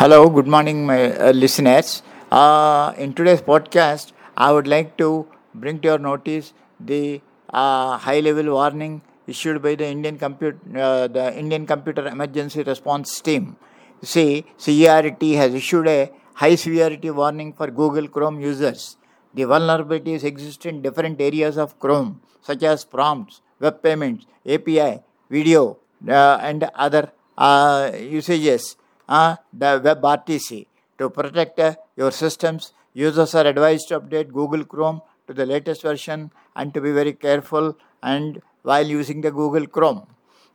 Hello, good morning, my uh, listeners. Uh, in today's podcast, I would like to bring to your notice the uh, high-level warning issued by the Indian Computer, uh, the Indian Computer Emergency Response Team. See, CERT has issued a high-severity warning for Google Chrome users. The vulnerabilities exist in different areas of Chrome, such as prompts, web payments, API, video, uh, and other uh, usages uh, the WebRTC. To protect uh, your systems, users are advised to update Google Chrome to the latest version and to be very careful and while using the Google Chrome.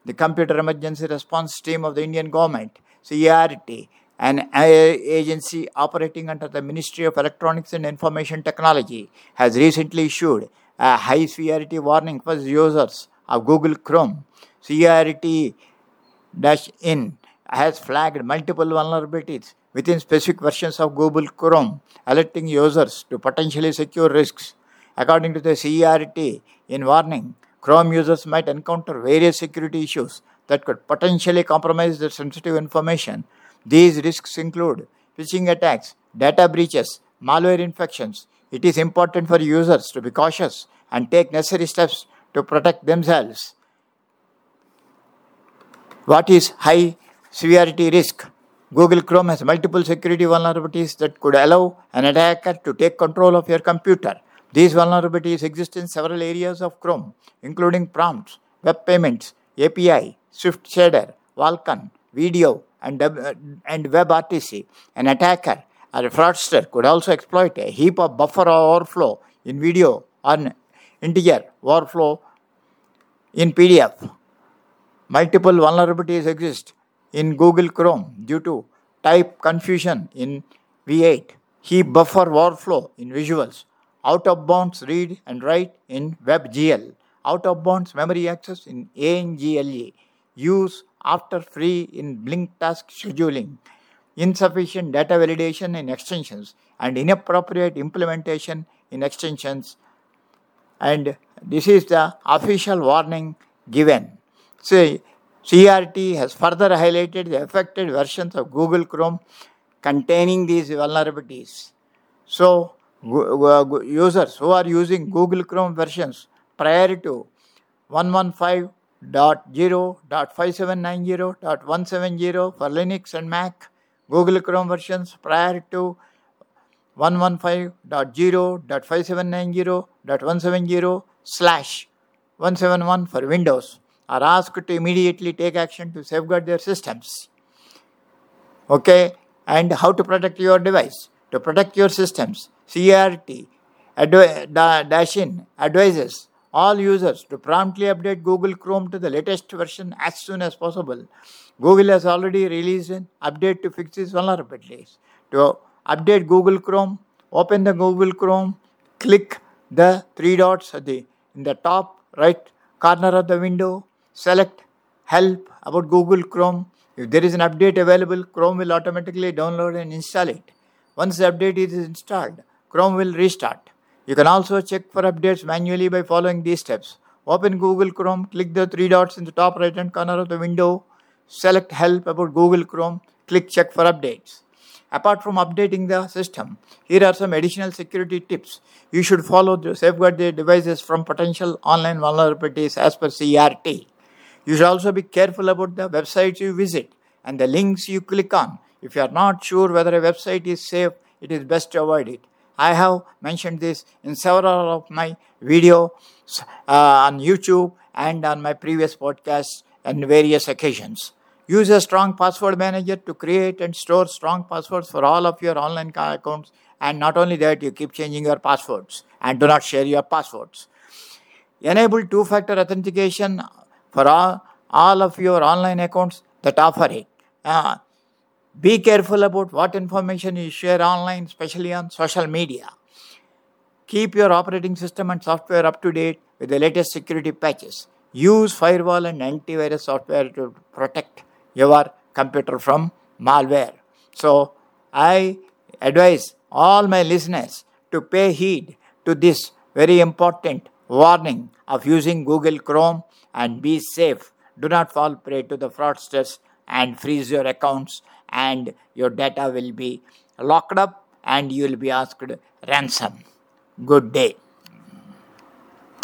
The Computer Emergency Response Team of the Indian Government, CERT, an agency operating under the Ministry of Electronics and Information Technology, has recently issued a high severity warning for users of Google Chrome. CERT in has flagged multiple vulnerabilities within specific versions of Google Chrome, alerting users to potentially secure risks. According to the CERT, in warning, Chrome users might encounter various security issues that could potentially compromise their sensitive information. These risks include phishing attacks, data breaches, malware infections. It is important for users to be cautious and take necessary steps to protect themselves. What is high severity risk? Google Chrome has multiple security vulnerabilities that could allow an attacker to take control of your computer. These vulnerabilities exist in several areas of Chrome, including prompts, web payments, API, Swift shader, Vulkan, video, and, uh, and WebRTC. An attacker or a fraudster could also exploit a heap of buffer overflow in video or integer overflow in PDF. Multiple vulnerabilities exist in Google Chrome due to type confusion in V8, heap buffer overflow in visuals, out of bounds read and write in WebGL, out of bounds memory access in ANGLE, use after free in blink task scheduling, insufficient data validation in extensions, and inappropriate implementation in extensions. And this is the official warning given. So, CERT has further highlighted the affected versions of Google Chrome containing these vulnerabilities. So, users who are using Google Chrome versions prior to 115.0.5790.170 for Linux and Mac, Google Chrome versions prior to 115.0.5790.170 slash 171 for Windows are asked to immediately take action to safeguard their systems. Okay, and how to protect your device. To protect your systems, CERT Dashin advises all users to promptly update Google Chrome to the latest version as soon as possible. Google has already released an update to fix these vulnerabilities. To update Google Chrome, open the Google Chrome, click the three dots at the, in the top right corner of the window, select help about Google Chrome. If there is an update available, Chrome will automatically download and install it. Once the update is installed, Chrome will restart. You can also check for updates manually by following these steps. Open Google Chrome, click the three dots in the top right hand corner of the window, select help about Google Chrome, click check for updates. Apart from updating the system, here are some additional security tips you should follow to safeguard the devices from potential online vulnerabilities as per CERT. You should also be careful about the websites you visit and the links you click on. If you are not sure whether a website is safe, it is best to avoid it. I have mentioned this in several of my videos uh, on YouTube and on my previous podcasts and various occasions. Use a strong password manager to create and store strong passwords for all of your online accounts. And not only that, you keep changing your passwords and do not share your passwords. Enable two factor authentication for all, all of your online accounts that offer it. Uh, be careful about what information you share online, especially on social media. Keep your operating system and software up to date with the latest security patches. Use firewall and antivirus software to protect your computer from malware. So, I advise all my listeners to pay heed to this very important warning of using Google Chrome and be safe. Do not fall prey to the fraudsters and freeze your accounts and your data will be locked up and you will be asked ransom. Good day.